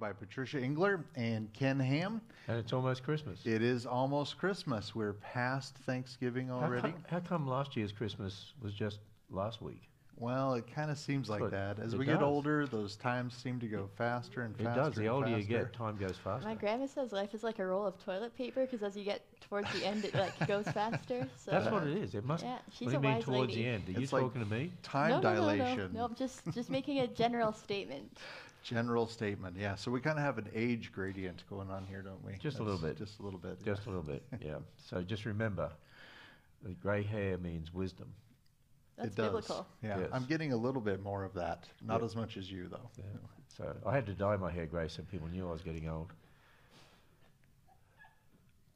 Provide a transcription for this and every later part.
by Patricia Engler and Ken Ham. And it's almost Christmas. It is almost Christmas. We're past Thanksgiving How already. come, how come last year's Christmas was just last week? Well, it kind of seems like But that. As it we get older, those times seem to go faster and faster. It does. The and older you get, time goes faster. My grandma says life is like a roll of toilet paper because as you get towards the end, it like goes faster. So That's what it is. It must. Yeah, what she's do you a mean wise towards lady. the end? Are you It's like- talking to me? Time no, no, no, dilation. No, no, I'm just just making a general statement. General statement. Yeah. So we kind of have an age gradient going on here, don't we? Just a little That's bit. Just a little bit. Just a little bit. Yeah. So just remember, the grey hair means wisdom. That's it does. biblical. Yeah. Yes. I'm getting a little bit more of that. Not Yeah. as much as you, though. Yeah. So I had to dye my hair grey so people knew I was getting old.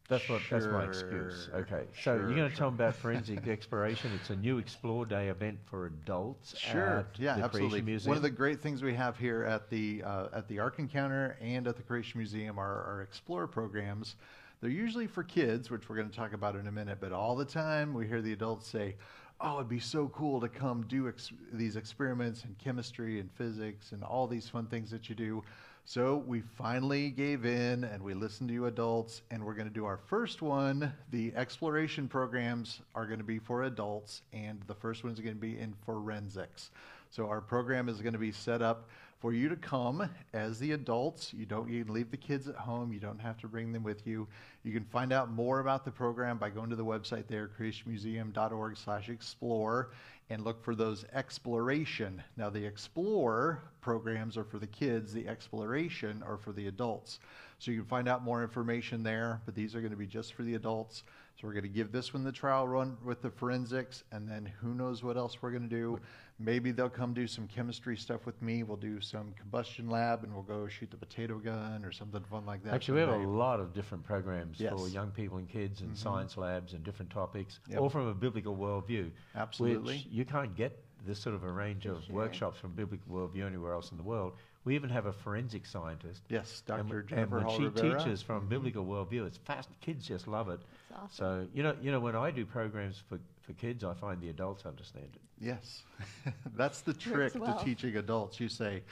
That's what. That's my excuse. Sure, Okay. So sure, you're going to sure. tell them about forensic exploration. It's a new Explore Day event for adults. Sure. At yeah, the absolutely. Creation Museum. One of the great things we have here at the uh, at the Ark Encounter and at the Creation Museum are our Explore programs. They're usually for kids, which we're going to talk about in a minute. But all the time we hear the adults say, "Oh, it'd be so cool to come do ex- these experiments in chemistry and physics and all these fun things that you do." So we finally gave in and we listened to you adults, and we're going to do our first one. The exploration programs are going to be for adults, and the first one is going to be in forensics. So our program is going to be set up for you to come as the adults. You don't you leave the kids at home. You don't have to bring them with you. You can find out more about the program by going to the website there, creationmuseum.org/explore, and look for those exploration. Now the explore programs are for the kids. The exploration are for the adults. So you can find out more information there. But these are going to be just for the adults. So we're going to give this one the trial run with the forensics, and then who knows what else we're going to do. Maybe they'll come do some chemistry stuff with me. We'll do some combustion lab, and we'll go shoot the potato gun or something fun like that. Actually, we have a lot of different programs for young people and kids and Mhm. science labs and different topics, Yep. all from a biblical worldview. Absolutely. Which you can't get this sort of a range of Sure. workshops from biblical worldview anywhere else in the world. We even have a forensic scientist. Yes, Dr. w- Jennifer and when Hall she Rivera. teaches from Mhm. biblical worldview, it's fast. Kids just love it. It's awesome. So you know, you know, when I do programs for, for kids, I find the adults understand it. Yes, that's the trick well. to teaching adults. You say,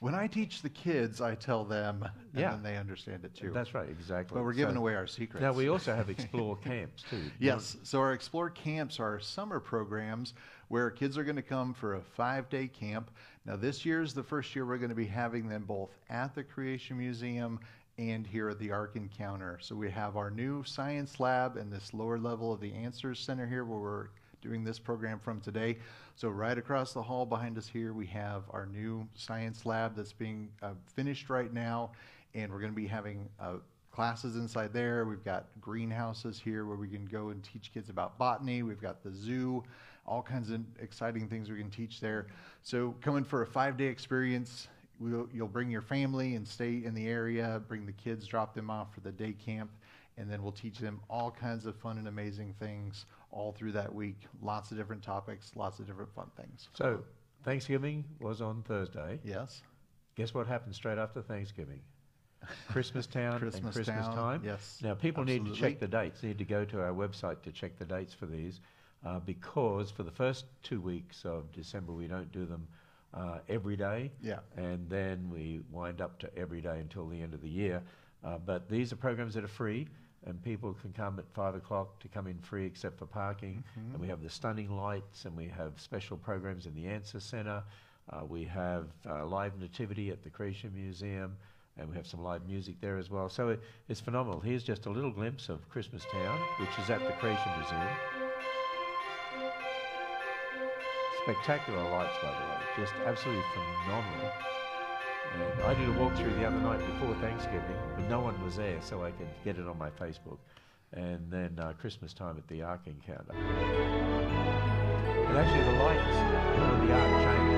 when I teach the kids, I tell them, and Yeah. then they understand it too. That's right, exactly. but we're giving So- away our secrets. Now we also have explore camps too. You Yes, so our Explore camps are summer programs where kids are going to come for a five day camp. Now, this year is the first year we're going to be having them both at the Creation Museum and here at the Ark Encounter. So, we have our new science lab and this lower level of the Answers Center here where we're doing this program from today. So, right across the hall behind us here, we have our new science lab that's being uh, finished right now, and we're going to be having uh, classes inside there. We've got greenhouses here where we can go and teach kids about botany. We've got the zoo, all kinds of exciting things we can teach there. So, coming for a five day experience, we'll, you'll bring your family and stay in the area, bring the kids, drop them off for the day camp, and then we'll teach them all kinds of fun and amazing things all through that week. Lots of different topics, lots of different fun things. So Thanksgiving was on Thursday. Yes. Guess what happened straight after Thanksgiving? Christmas Town and Christmas Christmas Town, time. yes, Now people need to check the dates. They need to go to our website to check the dates for these, uh, because for the first two weeks of December we don't do them uh, every day, Yeah. and then we wind up to every day until the end of the year. Uh, but these are programs that are free, and people can come at five o'clock to come in free except for parking. Mhm. And we have the stunning lights, and we have special programs in the Answer Centre. Uh, we have uh, live nativity at the Creation Museum, and we have some live music there as well. So it, it's phenomenal. Here's just a little glimpse of Christmas Town, which is at the Creation Museum. Spectacular lights, by the way, just absolutely phenomenal. And I did a walkthrough the other night before Thanksgiving, but no one was there, so I could get it on my Facebook. And then uh, Christmas time at the Ark Encounter. And actually, the lights on the Ark change,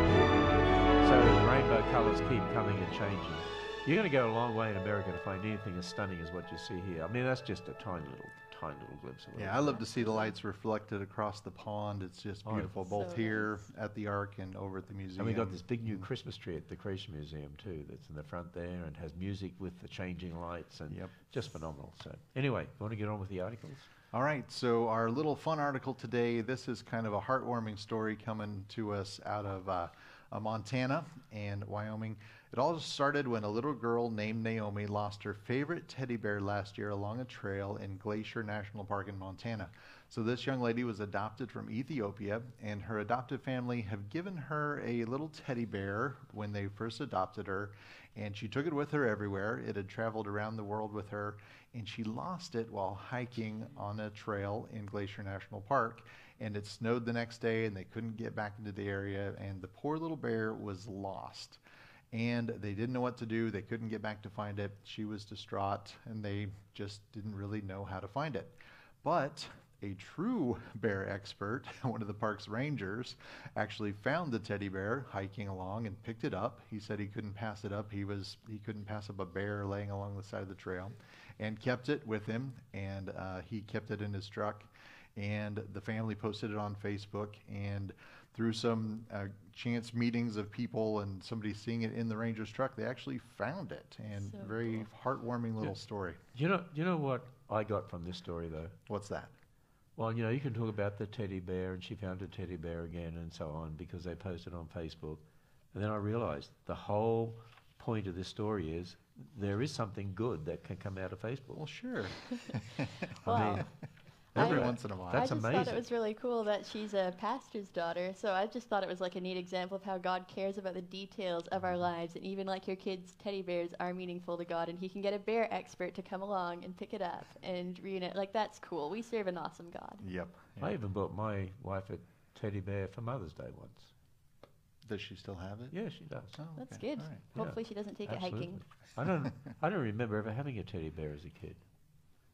so the rainbow colours keep coming and changing. You're going to go a long way in America to find anything as stunning as what you see here. I mean, that's just a tiny little, tiny little glimpse of it. Yeah, I love to see the lights reflected across the pond. It's just Oh, yeah. beautiful, both So here at the Ark and over at the museum. And we got this big new Mm. Christmas tree at the Creation Museum too. That's in the front there and has music with the changing lights and Yep. just phenomenal. So anyway, want to get on with the articles? All right, so our little fun article today. This is kind of a heartwarming story coming to us out of uh, uh, Montana and Wyoming. It all started when a little girl named Naomi lost her favorite teddy bear last year along a trail in Glacier National Park in Montana. So this young lady was adopted from Ethiopia, and her adoptive family have given her a little teddy bear when they first adopted her, and she took it with her everywhere. It had traveled around the world with her, and she lost it while hiking on a trail in Glacier National Park. And it snowed the next day, and they couldn't get back into the area, and the poor little bear was lost and they didn't know what to do. They couldn't get back to find it. She was distraught, and they just didn't really know how to find it. But a true bear expert, one of the park's rangers, actually found the teddy bear hiking along and picked it up. He said he couldn't pass it up. He was he couldn't pass up a bear laying along the side of the trail, and kept it with him. And uh, he kept it in his truck. And the family posted it on Facebook. And through some uh, chance meetings of people and somebody seeing it in the ranger's truck, they actually found it. And So very heartwarming little story. You know, you know what I got from this story though. What's that? Well, you know, you can talk about the teddy bear, and she found a teddy bear again, and so on, because they posted on Facebook. And then I realized the whole point of this story is there is something good that can come out of Facebook. Well, sure. Wow. Every I- once in a while. That's I just thought it was really cool that she's a pastor's daughter. So I just thought it was like a neat example of how God cares about the details of our lives, and even like your kids' teddy bears are meaningful to God, and He can get a bear expert to come along and pick it up and reunite. Like that's cool. We serve an awesome God. Yep. I even bought my wife a teddy bear for Mother's Day once. Does she still have it? Yeah, she does. Oh, That's okay. good. All right. Yeah, Hopefully, she doesn't take Absolutely. it hiking. I don't. I don't remember ever having a teddy bear as a kid.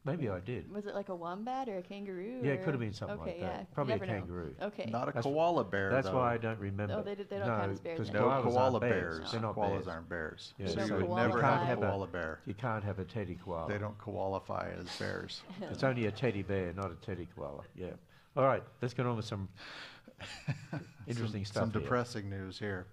Maybe I did. Was it like a wombat or a kangaroo? Yeah, it could have been something okay, like yeah. that. you Probably a never know. kangaroo. Okay. Not a That's- koala bear. That's though. why I don't remember. Oh, they d- they don't no, count as bears 'cause then. No koalas koala aren't bears. bears. They're not Koalas bears. aren't bears. Yeah, so No you would never bear. have a Have a- koala bear. You can't have a teddy koala. They don't qualify as bears. It's only a teddy bear, not a teddy koala. Yeah. All right, let's get on with some interesting some, stuff. Some here. depressing news here.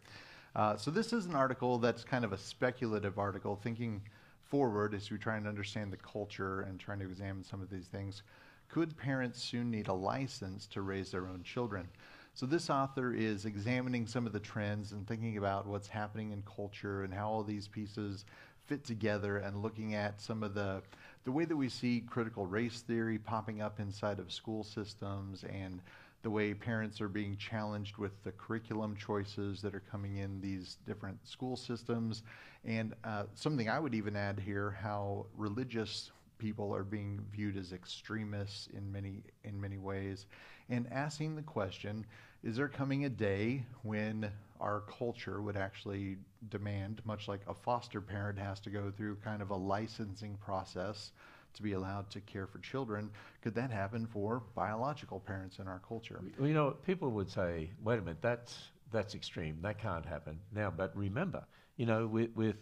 Uh, so this is an article that's kind of a speculative article, thinking forward as we try and understand the culture and trying to examine some of these things. Could parents soon need a license to raise their own children? So this author is examining some of the trends and thinking about what's happening in culture and how all these pieces fit together and looking at some of the the way that we see critical race theory popping up inside of school systems and the way parents are being challenged with the curriculum choices that are coming in these different school systems. And uh, something I would even add here how religious people are being viewed as extremists in many, in many ways. And asking the question is there coming a day when our culture would actually demand, much like a foster parent has to go through kind of a licensing process? To be allowed to care for children. Could that happen for biological parents in our culture? You know, people would say, "Wait a minute, that's that's extreme. That can't happen now." But remember, you know, with, with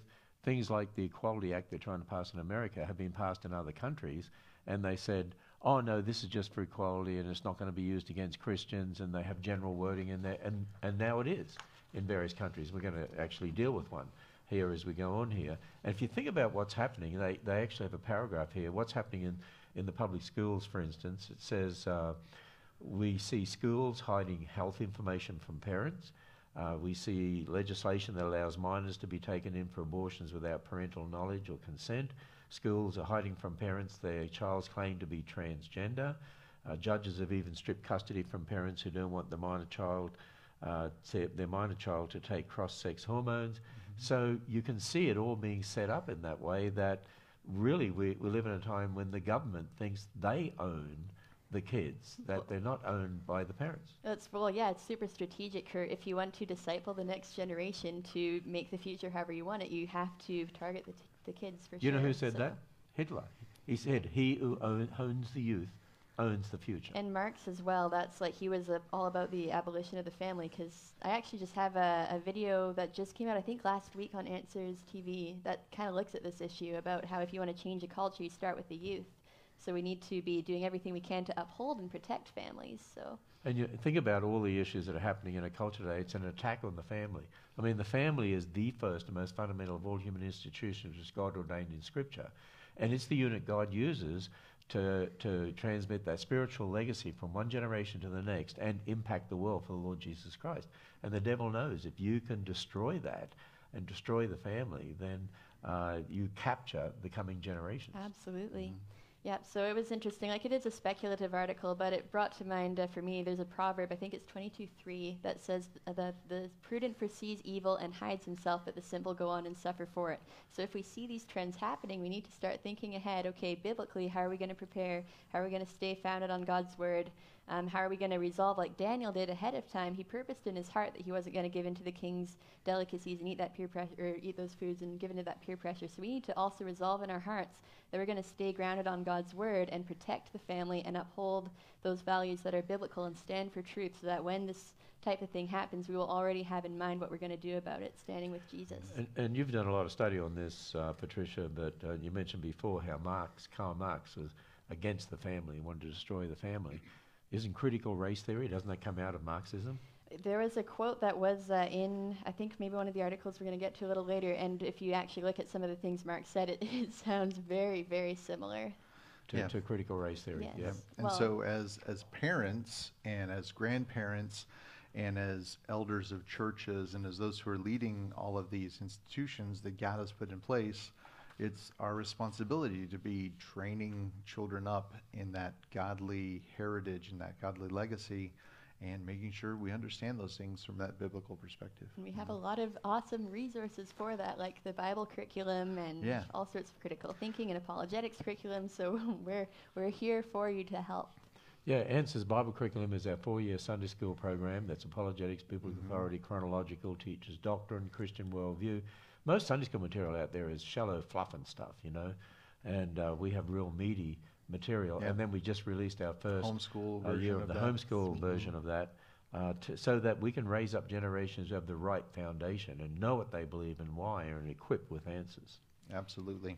things like the Equality Act they're trying to pass in America have been passed in other countries, and they said, "Oh no, this is just for equality, and it's not going to be used against Christians," and they have general wording in there, and and now it is in various countries. We're going to actually deal with one here as we go on here. And if you think about what's happening, they, they actually have a paragraph here. What's happening in, in the public schools, for instance, it says uh, we see schools hiding health information from parents. Uh, we see legislation that allows minors to be taken in for abortions without parental knowledge or consent. Schools are hiding from parents their child's claim to be transgender. Uh, judges have even stripped custody from parents who don't want the minor child, uh, their minor child, to take cross-sex hormones. So you can see it all being set up in that way that really we, we live in a time when the government thinks they own the kids, that they're not owned by the parents. That's well, yeah, it's super strategic. If you want to disciple the next generation to make the future however you want it, you have to target the, t- the kids for You sure. know who said so- that? Hitler. He said, "He who own, owns the youth owns the future." And Marx as well. That's like he was uh, all about the abolition of the family. Because I actually just have a, a video that just came out, I think last week on Answers TV, that kind of looks at this issue about how if you want to change a culture, you start with the youth. So we need to be doing everything we can to uphold and protect families. So And you think about all the issues that are happening in a culture today. It's an attack on the family. I mean, the family is the first and most fundamental of all human institutions, which God ordained in Scripture, and it's the unit God uses to to transmit that spiritual legacy from one generation to the next and impact the world for the Lord Jesus Christ. And the devil knows if you can destroy that and destroy the family, then uh, you capture the coming generations. Absolutely. Yep. So it was interesting. Like it is a speculative article, but it brought to mind uh, for me. There's a proverb. I think it's 22:3 that says that the prudent foresees evil and hides himself, but the simple go on and suffer for it. So if we see these trends happening, we need to start thinking ahead. Okay, biblically, how are we going to prepare? How are we going to stay founded on God's word? Um, how are we going to resolve, like Daniel did ahead of time? He purposed in his heart that he wasn't going to give in to the king's delicacies and eat that peer pressure, or eat those foods and give in to that peer pressure. So we need to also resolve in our hearts that we're going to stay grounded on God's word and protect the family and uphold those values that are biblical and stand for truth, so that when this type of thing happens, we will already have in mind what we're going to do about it, standing with Jesus. And, and you've done a lot of study on this, uh, Patricia, but uh, you mentioned before how Marx, Karl Marx, was against the family, wanted to destroy the family. Isn't critical race theory, doesn't that come out of Marxism? There was a quote that was uh, in, I think maybe one of the articles we're going to get to a little later, and if you actually look at some of the things Marx said, it, it sounds very, very similar. To, Yeah. to critical race theory, Yes. yeah. And Well- so, as as parents and as grandparents and as elders of churches and as those who are leading all of these institutions that God has put in place, it's our responsibility to be training children up in that godly heritage and that godly legacy, and making sure we understand those things from that biblical perspective. And we have a lot of awesome resources for that, like the Bible curriculum and Yeah. all sorts of critical thinking and apologetics curriculum. So we're, we're here for you to help. Yeah, Answers Bible Curriculum is our four-year Sunday school program. That's apologetics, biblical Mhm. authority, chronological, teaches doctrine, Christian worldview. Most Sunday school material out there is shallow fluff and stuff, you know, and uh, we have real meaty material. Yeah. And then we just released our first Homeschool uh, version year of of the that. homeschool Mhm. version of that, uh, to, so that we can raise up generations who have the right foundation and know what they believe and why, and equipped with answers. Absolutely.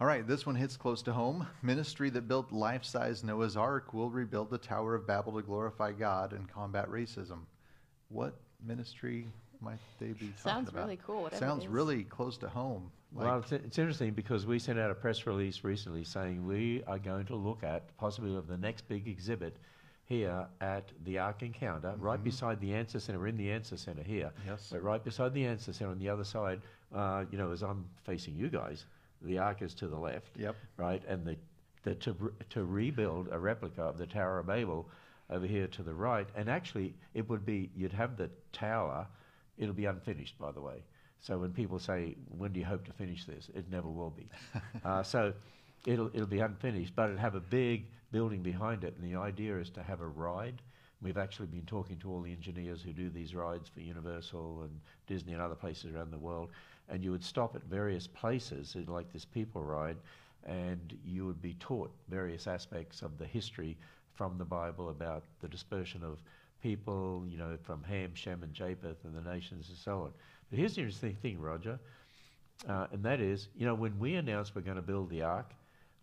All right, this one hits close to home. Ministry that built life size Noah's Ark will rebuild the Tower of Babel to glorify God and combat racism. What ministry might they be talking Sounds about? really cool. Whatever it Sounds is. really close to home. well, Like, it's, it's interesting because we sent out a press release recently saying we are going to look at the possibility of the next big exhibit here at the Ark Encounter, right Mhm. beside the Answer Center. We're in the Answer Center here, yes. but right beside the Answer Center on the other side, uh, you know, as I'm facing you guys, the Ark is to the left, Yep. right, and the, the to re- to rebuild a replica of the Tower of Babel over here to the right, and actually it would be you'd have the tower, it'll be unfinished by the way. So when people say, "When do you hope to finish this?" It never will be. uh, so it'll it'll be unfinished, but it'll have a big building behind it, and the idea is to have a ride. We've actually been talking to all the engineers who do these rides for Universal and Disney and other places around the world, and you would stop at various places, like this people ride, and you would be taught various aspects of the history from the Bible about the dispersion of people, you know, from Ham, Shem, and Japheth, and the nations, and so on. But here's the interesting thing, Roger, uh, and that is, you know, when we announced we're going to build the ark,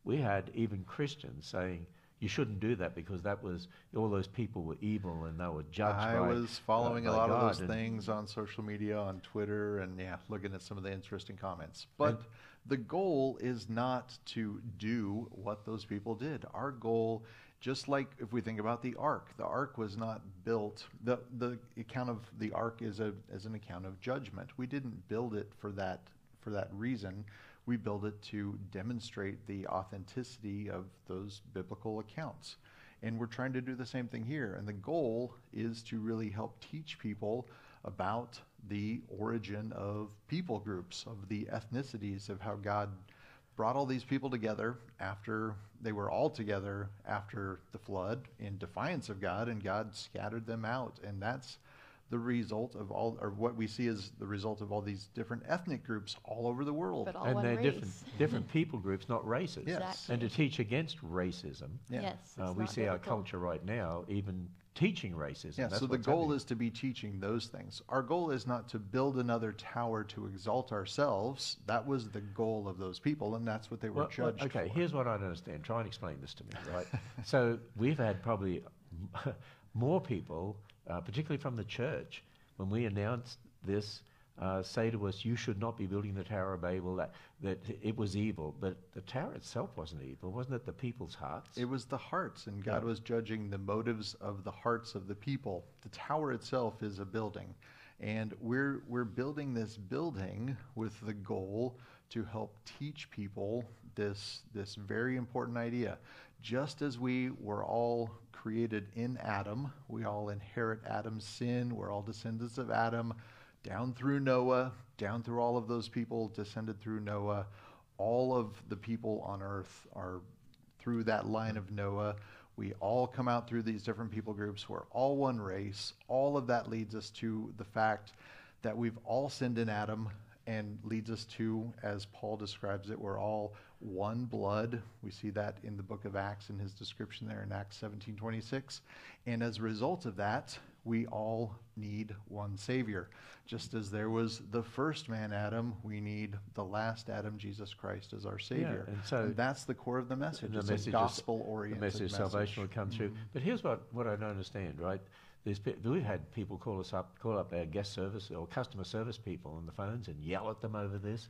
we had even Christians saying you shouldn't do that because that was all those people were evil and they were judged I by. was following by a lot of those things on social media, on Twitter, and yeah, looking at some of the interesting comments. But the goal is not to do what those people did. Our goal, just like if we think about the ark, the ark was not built. the The account of the ark is a as an account of judgment. We didn't build it for that for that reason. We build it to demonstrate the authenticity of those biblical accounts. And we're trying to do the same thing here. And the goal is to really help teach people about the origin of people groups, of the ethnicities, of how God brought all these people together after they were all together after the flood in defiance of God, and God scattered them out. And that's the result of all, or what we see as the result of all these different ethnic groups all over the world. But all and one they're race. different, different people groups, not races. Yes. Exactly. And to teach against racism, Yeah. Yes. uh, we not see our culture right now even teaching racism. Yeah, That's so the goal happening. is to be teaching those things. Our goal is not to build another tower to exalt ourselves. That was the goal of those people, and that's what they were Well, well, judged okay, for. here's what I don't understand. Try and explain this to me, right? so we've had probably more people, uh, particularly from the church, when we announced this, uh, say to us, "You should not be building the Tower of Babel. That that it was evil." But the tower itself wasn't evil, wasn't it? The people's hearts. It was the hearts, and God Yeah. was judging the motives of the hearts of the people. The tower itself is a building. And we're, we're building this building with the goal to help teach people this, this very important idea. Just as we were all created in Adam, we all inherit Adam's sin, we're all descendants of Adam, down through Noah, down through all of those people descended through Noah. All of the people on earth are through that line of Noah. We all come out through these different people groups. We're all one race. All of that leads us to the fact that we've all sinned in Adam and leads us to, as Paul describes it, we're all one blood. We see that in the book of Acts in his description there in Acts 17:26. And as a result of that, we all need one Savior. Just as there was the first man, Adam, we need the last Adam, Jesus Christ, as our Savior. and so- And that's the core of the message. the it's message a gospel-oriented the message of salvation will come through. Mm-hmm. But here's what, what I don't understand, right? There's, we've had people call us up, call up our guest service or customer service people on the phones and yell at them over this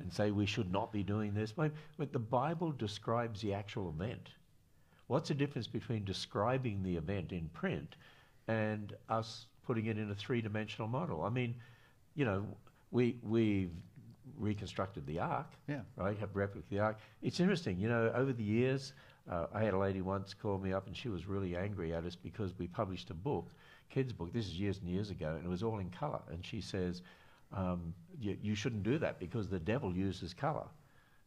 and say we should not be doing this. But, but the Bible describes the actual event. What's the difference between describing the event in print and us putting it in a three-dimensional model? I mean, you know, we we've reconstructed the ark, Yeah. right? Have replica the ark. It's interesting, you know, over the years, uh, I had a lady once call me up and she was really angry at us because we published a book, kids' book. This is years and years ago, and it was all in colour. And she says, um, you, "You shouldn't do that because the devil uses colour."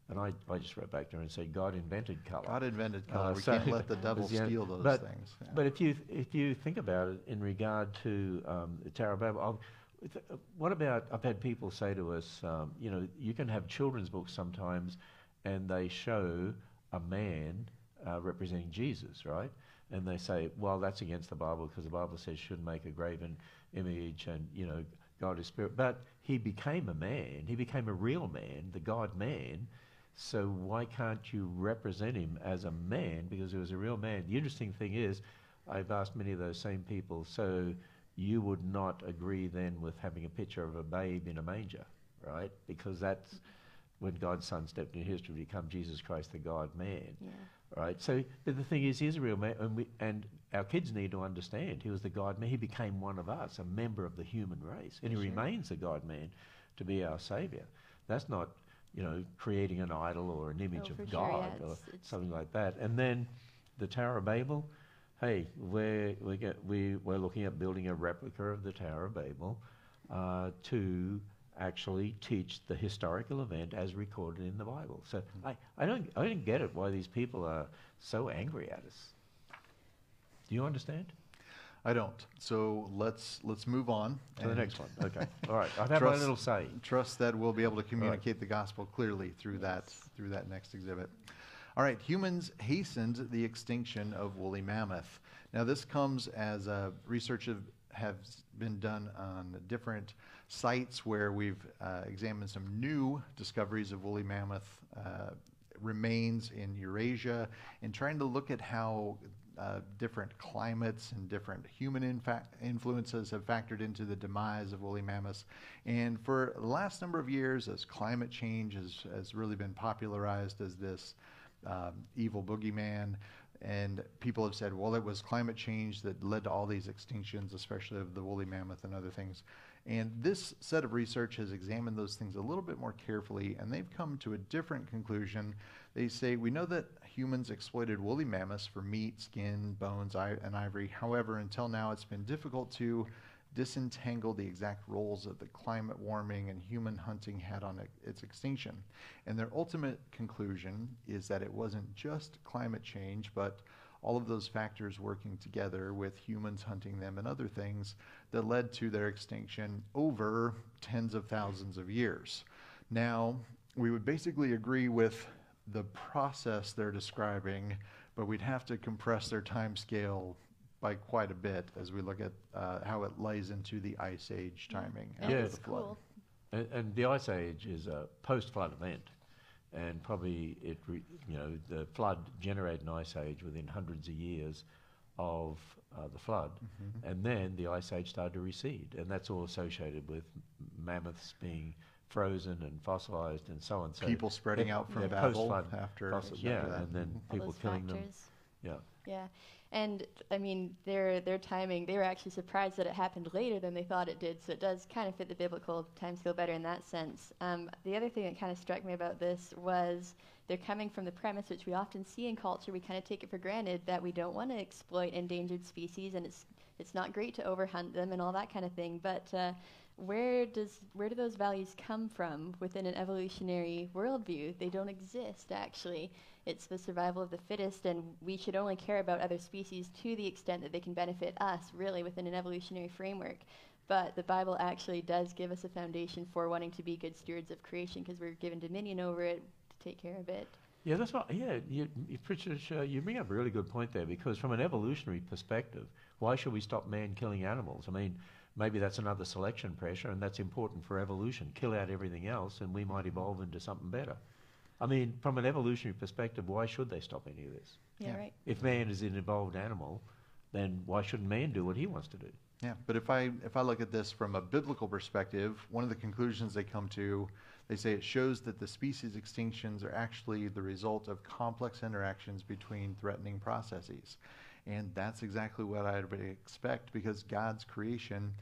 And I, I just wrote back to her and said, "God invented color. God invented color. Uh, we so- can't let the devil yeah, steal those but, things. Yeah. But if you if you think about it in regard to um, the Tower of Babel, I'll- uh, what about I've had people say to us, um, you know, you can have children's books sometimes, and they show a man uh, representing Jesus, right? And they say, well, that's against the Bible because the Bible says you shouldn't make a graven image, and you know, God is spirit. But he became a man. He became a real man, the God man. So why can't you represent him as a man because he was a real man? The interesting thing is, I've asked many of those same people, so you would not agree then with having a picture of a babe in a manger, right? Because that's when God's Son stepped into history to become Jesus Christ, the God man, Yeah. right? So, but the thing is, he's a real man, and, we, and our kids need to understand he was the God man. He became one of us, a member of the human race, and he Sure. remains the God man to be our Savior. That's not, you know, creating an idol or an image Oh, for of sure, God yeah, or it's- it's- something like that. And then the Tower of Babel, hey, we're, we get, we, we're looking at building a replica of the Tower of Babel uh, to actually teach the historical event as recorded in the Bible. So I, I, don't, I don't get it why these people are so angry at us. Do you understand? I don't. So let's let's move on To the next one. Okay. All right. Had my Trust- little say. Trust that we'll be able to communicate the gospel clearly through that through that next exhibit. All right, humans hastened the extinction of woolly mammoth. Now this comes as uh, research have, has been done on different sites where we've uh, examined some new discoveries of woolly mammoth uh, remains in Eurasia and trying to look at how uh, different climates and different human infa- influences have factored into the demise of woolly mammoths. And for the last number of years, as climate change has, has really been popularized as this um, evil boogeyman, and people have said, well, it was climate change that led to all these extinctions, especially of the woolly mammoth and other things. And this set of research has examined those things a little bit more carefully, and they've come to a different conclusion. They say, we know that humans exploited woolly mammoths for meat, skin, bones, and ivory. However, until now, it's been difficult to disentangle the exact roles that the climate warming and human hunting had on it- its extinction. And their ultimate conclusion is that it wasn't just climate change, but all of those factors working together with humans hunting them and other things that led to their extinction over tens of thousands of years. Now, we would basically agree with the process they're describing, but we'd have to compress their time scale by quite a bit as we look at uh, how it lays into the Ice Age timing And Yeah. after it's the flood. cool. And, and the Ice Age is a post-flood event, and probably it, re, you know, the flood generated an Ice Age within hundreds of years of uh, the flood, Mm-hmm. and then the Ice Age started to recede, and that's all associated with mammoths being frozen and fossilized and so on. So People spreading it- out from yeah, Babel post-flood after, fossil- after yeah, that. and then. All people those killing them. Yeah. Yeah, and I mean their their timing. They were actually surprised that it happened later than they thought it did. So it does kind of fit the biblical timescale better in that sense. Um, the other thing that kind of struck me about this was they're coming from the premise, which we often see in culture. We kind of take it for granted that we don't want to exploit endangered species, and it's it's not great to overhunt them and all that kind of thing. But uh, where does where do those values come from within an evolutionary worldview? They don't exist actually. It's the survival of the fittest, and we should only care about other species to the extent that they can benefit us, really, within an evolutionary framework. But the Bible actually does give us a foundation for wanting to be good stewards of creation because we're given dominion over it to take care of it. Yeah, that's what. Yeah, you, you, uh, you bring up a really good point there because from an evolutionary perspective, why should we stop man killing animals? I mean, maybe that's another selection pressure, and that's important for evolution. Kill out everything else, and we might evolve into something better. I mean, from an evolutionary perspective, why should they stop any of this? Yeah, Yeah. right. If man is an evolved animal, then why shouldn't man do what he wants to do? Yeah, but if I if I look at this from a biblical perspective, one of the conclusions they come to, they say it shows that the species extinctions are actually the result of complex interactions between threatening processes. And that's exactly what I'd expect because God's creation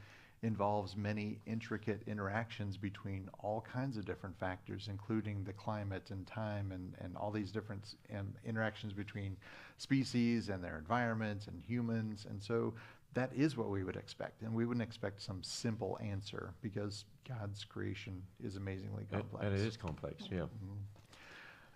involves many intricate interactions between all kinds of different factors, including the climate and time and, and all these different um, interactions between species and their environments and humans. And so that is what we would expect. And we wouldn't expect some simple answer because God's creation is amazingly complex. And it is complex, yeah. And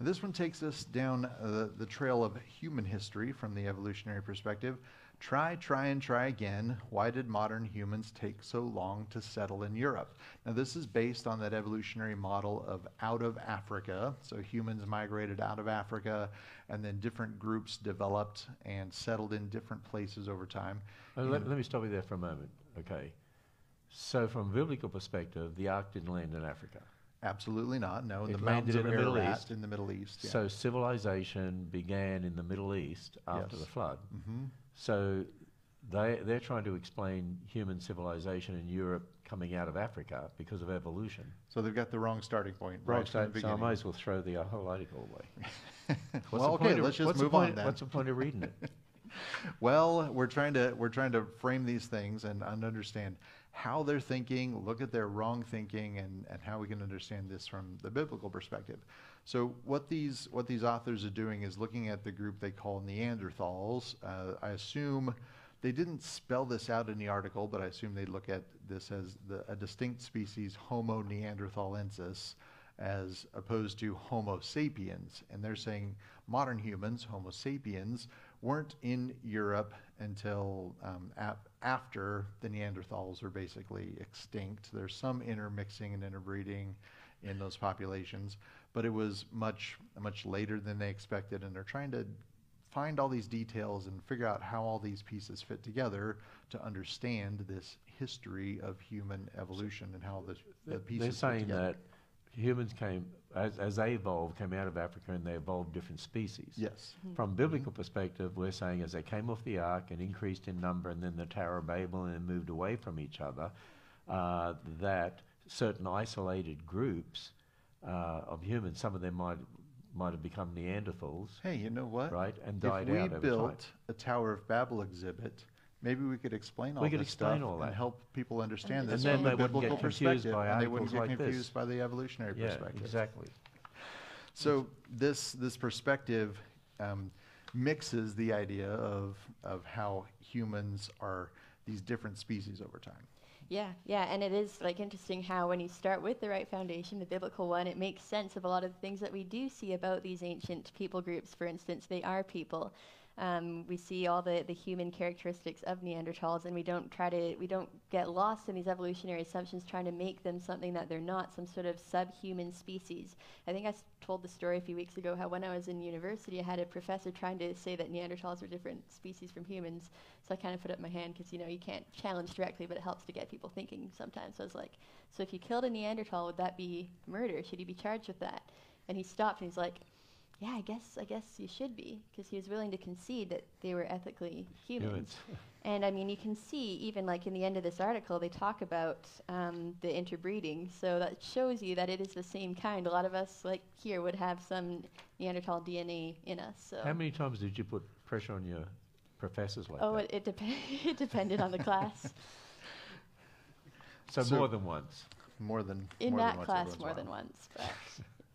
This one takes us down uh, the trail of human history from the evolutionary perspective. Try, try, and try again. Why did modern humans take so long to settle in Europe? Now, this is based on that evolutionary model of out of Africa. So, humans migrated out of Africa, and then different groups developed and settled in different places over time. Uh, let, let me stop you there for a moment, okay? So, from a biblical perspective, the ark didn't land in Africa. Absolutely not. No, in It the mountains in of the Middle East. in the Middle East. Yeah. So, civilization began in the Middle East after Yes. the flood. hmm So, they, they're trying to explain human civilization in Europe coming out of Africa because of evolution. So they've got the wrong starting point. Wrong right the so I might as well throw the whole article away. What's well, the okay, point of- let's just move on then. What's the point of reading it? Well, we're trying to we're trying to frame these things and understand how they're thinking, look at their wrong thinking, and, and how we can understand this from the biblical perspective. So what these what these authors are doing is looking at the group they call Neanderthals. Uh, I assume they didn't spell this out in the article, but I assume they look at this as the, a distinct species, Homo neanderthalensis, as opposed to Homo sapiens. And they're saying modern humans, Homo sapiens, weren't in Europe until um, ap- after the Neanderthals are basically extinct. There's some intermixing and interbreeding in those populations, but it was much much later than they expected, and they're trying to find all these details and figure out how all these pieces fit together to understand this history of human evolution and how the, the pieces They're fit saying together. that humans came, as, as they evolved, came out of Africa and they evolved different species. yes, From biblical perspective, we're saying as they came off the ark and increased in number, and then the Tower of Babel and moved away from each other, uh, that certain isolated groups uh, of humans, some of them might might have become Neanderthals, hey, you know what? right, and If died we out over built time. a Tower of Babel exhibit, maybe we could explain all We could this explain stuff all that. and help people understand And this then from they a wouldn't get biblical confused perspective, by and they wouldn't articles get like this. confused by the evolutionary Yeah, perspective. exactly. So this this perspective um, mixes the idea of of how humans are these different species over time. Yeah, yeah, and it is like interesting how when you start with the right foundation, the biblical one, it makes sense of a lot of the things that we do see about these ancient people groups. For instance, they are people. Um, we see all the, the human characteristics of Neanderthals, and we don't try to we don't get lost in these evolutionary assumptions, trying to make them something that they're not, some sort of subhuman species. I think I s- told the story a few weeks ago how when I was in university, I had a professor trying to say that Neanderthals were different species from humans. So I kind of put up my hand because you know you can't challenge directly, but it helps to get people thinking sometimes. So I was like, so if you killed a Neanderthal, would that be murder? Should he be charged with that? And he stopped and he's like, yeah, I guess I guess you should be because he was willing to concede that they were ethically humans. Humans. And I mean, you can see even like in the end of this article, they talk about um, the interbreeding. So that shows you that it is the same kind. A lot of us, like here, would have some Neanderthal DNA in us. So How many times did you put pressure on your professors like oh, that? it, it, dep- it depended on the class. so, So- more than once. More than In more than that once class, every once more than once, but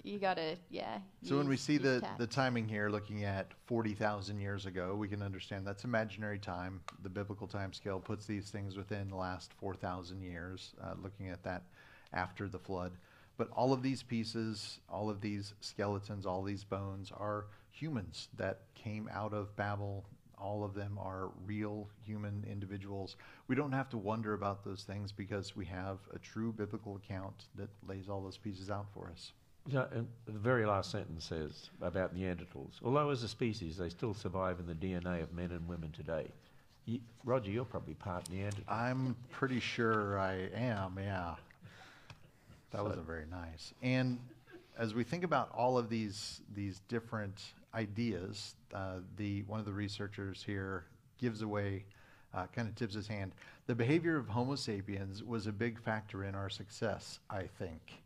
you gotta, yeah. So when we see the, tact. the timing here, looking at 40,000 years ago, we can understand that's imaginary time. The biblical time scale puts these things within the last 4,000 years, uh, looking at that after the flood. But all of these pieces, all of these skeletons, all these bones are humans that came out of Babel. All of them are real human individuals. We don't have to wonder about those things because we have a true biblical account that lays all those pieces out for us. Yeah, and the very last sentence says about Neanderthals. Although as a species they still survive in the DNA of men and women today. You, Roger, you're probably part Neanderthal. I'm pretty sure I am, yeah. That So- wasn't very nice. And as we think about all of these these different ideas, uh, the one of the researchers here gives away, uh, kind of tips his hand. The behavior of Homo sapiens was a big factor in our success, I think.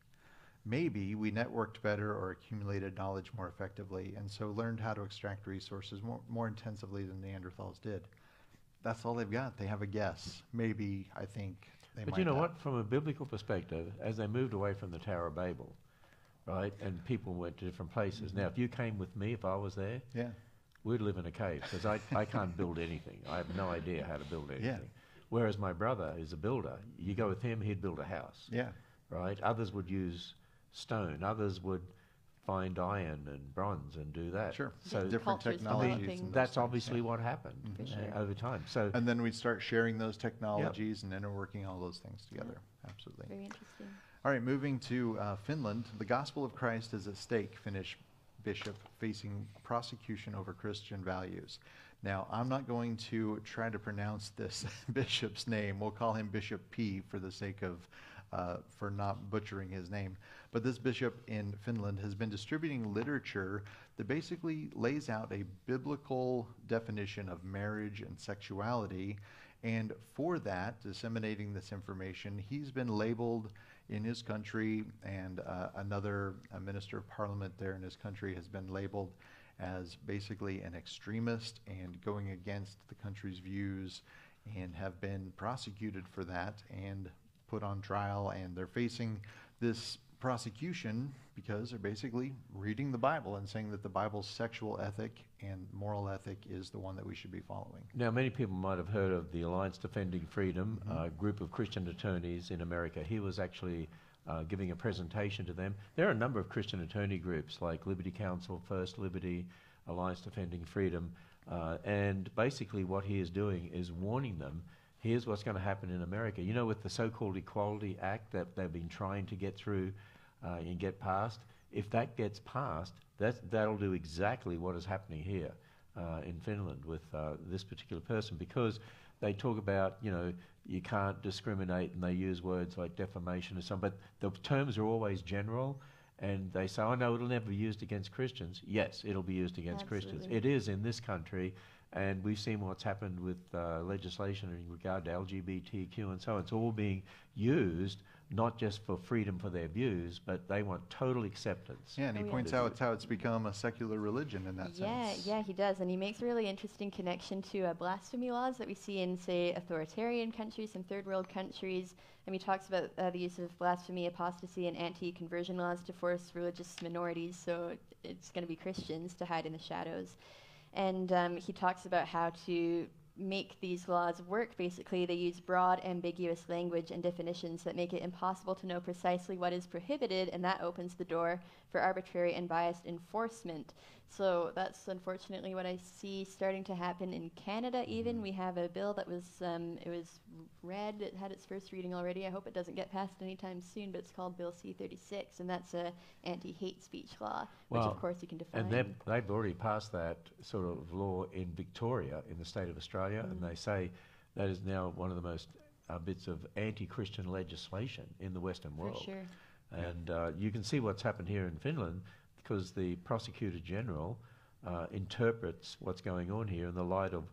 Maybe we networked better or accumulated knowledge more effectively, and so learned how to extract resources more, more intensively than Neanderthals did. That's all they've got. They have a guess. Maybe, I think, they might. But you know what? From a biblical perspective, as they moved away from the Tower of Babel, right, and people went to different places. Now, if you came with me, if I was there, Yeah. we'd live in a cave because I, I can't build anything. I have no idea how to build anything. Yeah. Whereas my brother is a builder. You go with him, he'd build a house, Yeah. right? Others would use stone. Others would find iron and bronze and do that. Sure. So Different cultures technologies. developing. and those that's things, obviously yeah. what happened. For uh, sure. over time. So And then we'd start sharing those technologies and interworking all those things together. Absolutely. Very interesting. All right, moving to uh, Finland. The gospel of Christ is at stake, Finnish bishop facing prosecution over Christian values. Now, I'm not going to try to pronounce this bishop's name. We'll call him Bishop P for the sake of, uh, for not butchering his name. But this bishop in Finland has been distributing literature that basically lays out a biblical definition of marriage and sexuality. And for that, disseminating this information, he's been labeled in his country, and uh, another a minister of parliament there in his country has been labeled as basically an extremist and going against the country's views, and have been prosecuted for that and put on trial. And they're facing this prosecution because they're basically reading the Bible and saying that the Bible's sexual ethic and moral ethic is the one that we should be following. Now, many people might have heard of the Alliance Defending Freedom, a group of Christian attorneys in America. He was actually uh, giving a presentation to them. There are a number of Christian attorney groups like Liberty Counsel, First Liberty, Alliance Defending Freedom, uh, and basically what he is doing is warning them. Here's what's going to happen in America. You know, with the so-called Equality Act that they've been trying to get through uh, and get passed, if that gets passed, that's, that'll do exactly what is happening here uh, in Finland with uh, this particular person because they talk about, you know, you can't discriminate and they use words like defamation or something, but the terms are always general and they say, oh no, it'll never be used against Christians. Yes, it'll be used against Christians. It is in this country and we've seen what's happened with uh, legislation in regard to LGBTQ and so on. It's all being used not just for freedom for their views, but they want total acceptance. Yeah, and he Oh, yeah. points out it's how it's become a secular religion in that yeah, sense. yeah, yeah, he does, and he makes a really interesting connection to uh, blasphemy laws that we see in, say, authoritarian countries, and third world countries. And he talks about uh, the use of blasphemy, apostasy, and anti-conversion laws to force religious minorities, so it's going to be Christians, to hide in the shadows. And um, he talks about how to make these laws work. Basically, they use broad, ambiguous language and definitions that make it impossible to know precisely what is prohibited, and that opens the door for arbitrary and biased enforcement. So that's unfortunately what I see starting to happen in Canada. Even we have a bill that was um, it was read, it had its first reading already. I hope it doesn't get passed anytime soon, but it's called Bill C36, and that's a anti-hate speech law, which of course you can define. And they've, they've already passed that sort of law in Victoria, in the state of Australia, and they say that is now one of the most uh, bits of anti-Christian legislation in the Western for world. sure. And uh, you can see what's happened here in Finland because the prosecutor general uh, interprets what's going on here in the light of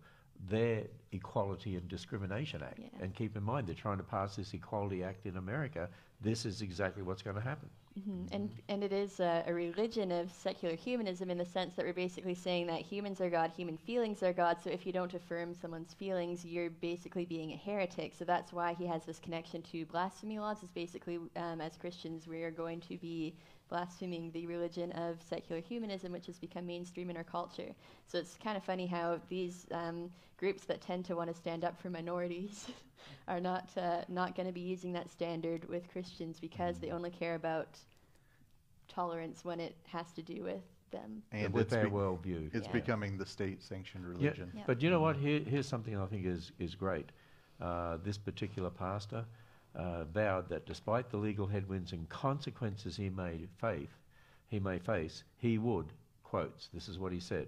their Equality and Discrimination Act. Yeah. And keep in mind, they're trying to pass this Equality Act in America. This is exactly what's going to happen. Mhm. And and it is a, a religion of secular humanism in the sense that we're basically saying that humans are God, human feelings are God. So if you don't affirm someone's feelings, you're basically being a heretic. So that's why he has this connection to blasphemy laws. Is basically um, as Christians we are going to be blaspheming the religion of secular humanism, which has become mainstream in our culture. So it's kind of funny how these um, groups that tend to want to stand up for minorities are not uh, not going to be using that standard with Christians because they only care about tolerance when it has to do with them. And with it's, their be- worldview. it's Yeah. becoming the state-sanctioned Yeah, religion. Yeah. But you know what? Here, here's something I think is, is great. Uh, this particular pastor uh, vowed that despite the legal headwinds and consequences he may face, he may face, he would, quotes, this is what he said,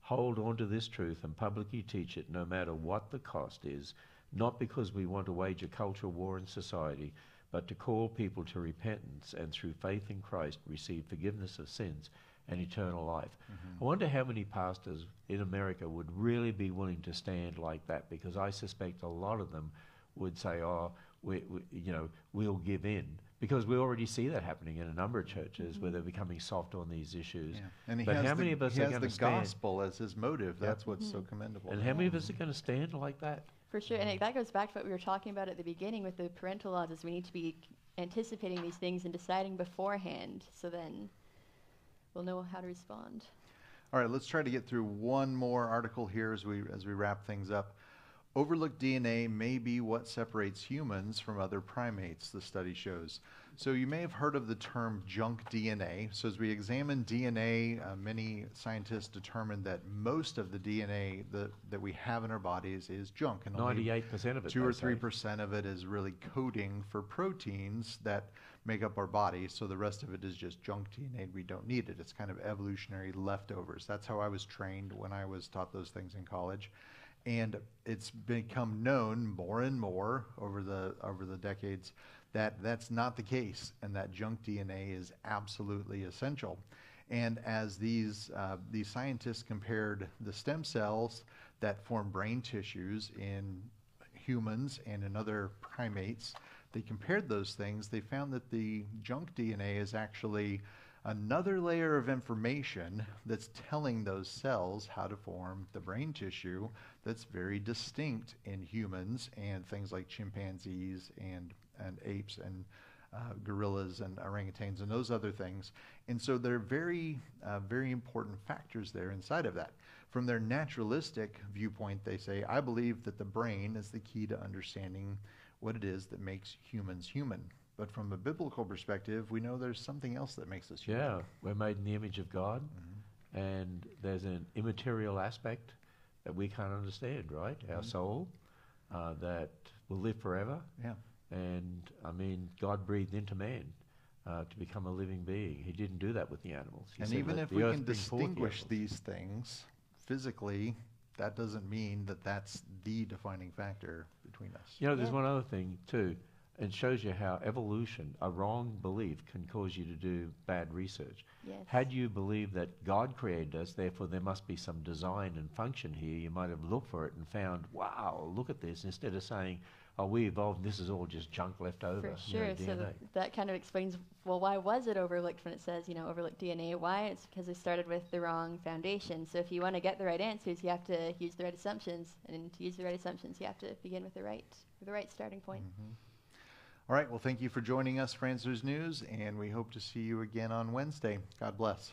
hold on to this truth and publicly teach it no matter what the cost is, not because we want to wage a cultural war in society, but to call people to repentance and through faith in Christ receive forgiveness of sins and eternal life. I wonder how many pastors in America would really be willing to stand like that because I suspect a lot of them would say, "Oh, we, we, you know, we'll give in," because we already see that happening in a number of churches mm-hmm. where they're becoming soft on these issues. Yeah. And he But has how the, many of us he are has going the to stand? gospel as his motive. Yep. That's what's so mm-hmm. commendable. And how many of us are mm-hmm. going to stand like that? For sure, and it, that goes back to what we were talking about at the beginning with the parental laws. Is we need to be anticipating these things and deciding beforehand, so then we'll know how to respond. All right, let's try to get through one more article here as we as we wrap things up. Overlooked DNA may be what separates humans from other primates, the study shows. So you may have heard of the term junk DNA. So as we examine DNA, uh, many scientists determined that most of the DNA that, that we have in our bodies is junk. And Ninety-eight percent of it. two or three say. percent of it is really coding for proteins that make up our body. So the rest of it is just junk DNA. We don't need it. It's kind of evolutionary leftovers. That's how I was trained when I was taught those things in college. And it's become known more and more over the over the decades that that's not the case, and that junk DNA is absolutely essential. And as these uh, these scientists compared the stem cells that form brain tissues in humans and in other primates, they compared those things. They found that the junk DNA is actually another layer of information that's telling those cells how to form the brain tissue that's very distinct in humans and things like chimpanzees and, and apes and uh, gorillas and orangutans and those other things. And so they're very, uh, very important factors there inside of that. From their naturalistic viewpoint, they say, I believe that the brain is the key to understanding what it is that makes humans human. But from a biblical perspective, we know there's something else that makes us human. Yeah, we're made in the image of God, Mm-hmm. and there's an immaterial aspect that we can't understand, right? Our Mhm. soul uh, that will live forever. Yeah. And I mean, God breathed into man uh, to become a living being. He didn't do that with the animals. He and even if we can bring forth the distinguish these things physically, that doesn't mean that that's the defining factor between us. You know, there's Yeah. one other thing too. It shows you how evolution, a wrong belief, can cause you to do bad research. Yes. Had you believed that God created us, therefore there must be some design and function here, you might have looked for it and found, wow, look at this, instead of saying, oh, we evolved, this is all just junk left over. For you know, sure. so th- that kind of explains well why was it overlooked when it says you know overlooked DNA? Why? It's because they started with the wrong foundation. So if you want to get the right answers, you have to use the right assumptions, and to use the right assumptions, you have to begin with the right with the right starting point. Mhm. All right. Well, thank you for joining us for News, and we hope to see you again on Wednesday. God bless.